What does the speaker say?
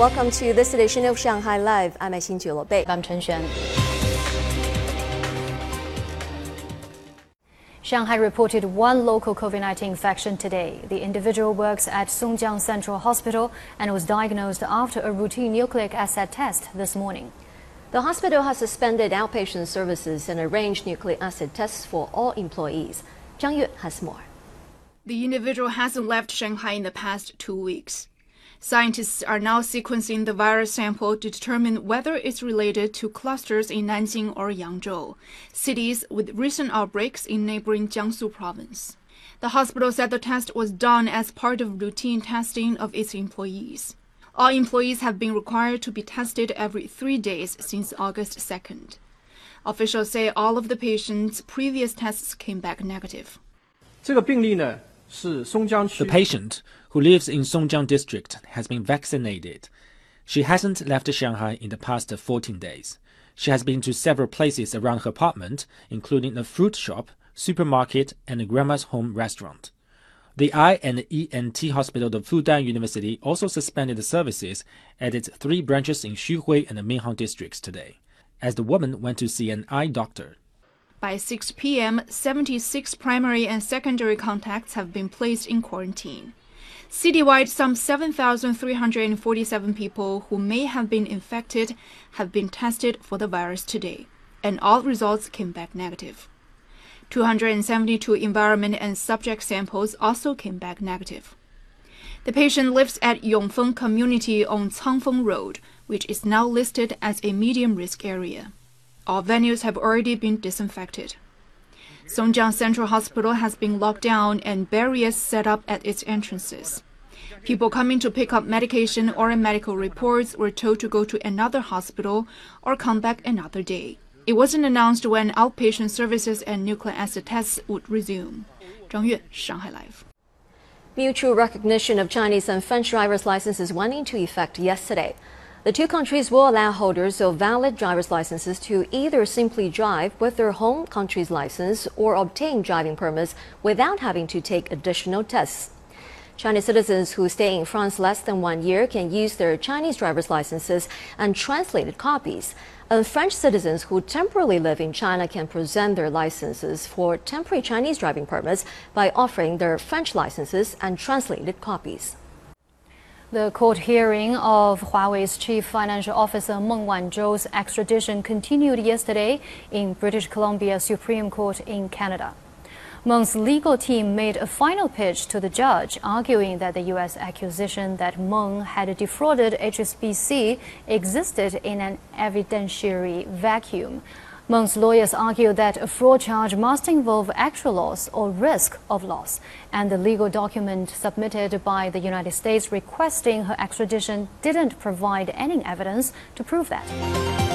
Welcome to this edition of Shanghai Live. I'm Xin Bei. I'm Chen Xuan. Shanghai reported one local COVID 19 infection today. The individual works at Songjiang Central Hospital and was diagnosed after a routine nucleic acid test this morning. The hospital has suspended outpatient services and arranged nucleic acid tests for all employees. Zhang Yue has more. The individual hasn't left Shanghai in the past two weeks. Scientists are now sequencing the virus sample to determine whether it's related to clusters in Nanjing or Yangzhou, cities with recent outbreaks in neighboring Jiangsu province. The hospital said the test was done as part of routine testing of its employees. All employees have been required to be tested every three days since August 2nd. Officials say all of the patients' previous tests came back negative. 这个病例呢是松江区。 the patient, who lives in Songjiang district, has been vaccinated. She hasn't left Shanghai in the past 14 days. She has been to several places around her apartment, including a fruit shop, supermarket, and a grandma's home restaurant. The Eye and ENT Hospital of Fudan University also suspended services at its three branches in Xuhui and the Minhang districts today, as the woman went to see an eye doctor. By 6 p.m., 76 primary and secondary contacts have been placed in quarantine. Citywide, some 7,347 people who may have been infected have been tested for the virus today, and all results came back negative. 272 environment and subject samples also came back negative. The patient lives at Yongfeng community on Cangfeng Road, which is now listed as a medium risk area. All venues have already been disinfected. Songjiang Central Hospital has been locked down and barriers set up at its entrances. People coming to pick up medication or medical reports were told to go to another hospital or come back another day. It wasn't announced when outpatient services and nucleic acid tests would resume. Zhang Yue, Shanghai Live. Mutual recognition of Chinese and French driver's licenses went into effect yesterday. The two countries will allow holders of valid driver's licenses to either simply drive with their home country's license or obtain driving permits without having to take additional tests. Chinese citizens who stay in France less than one year can use their Chinese driver's licenses and translated copies. And French citizens who temporarily live in China can present their licenses for temporary Chinese driving permits by offering their French licenses and translated copies. The court hearing of Huawei's chief financial officer Meng Wanzhou's extradition continued yesterday in British Columbia Supreme Court in Canada. Meng's legal team made a final pitch to the judge, arguing that the U.S. accusation that Meng had defrauded HSBC existed in an evidentiary vacuum. Meng's lawyers argue that a fraud charge must involve actual loss or risk of loss, and the legal document submitted by the United States requesting her extradition didn't provide any evidence to prove that.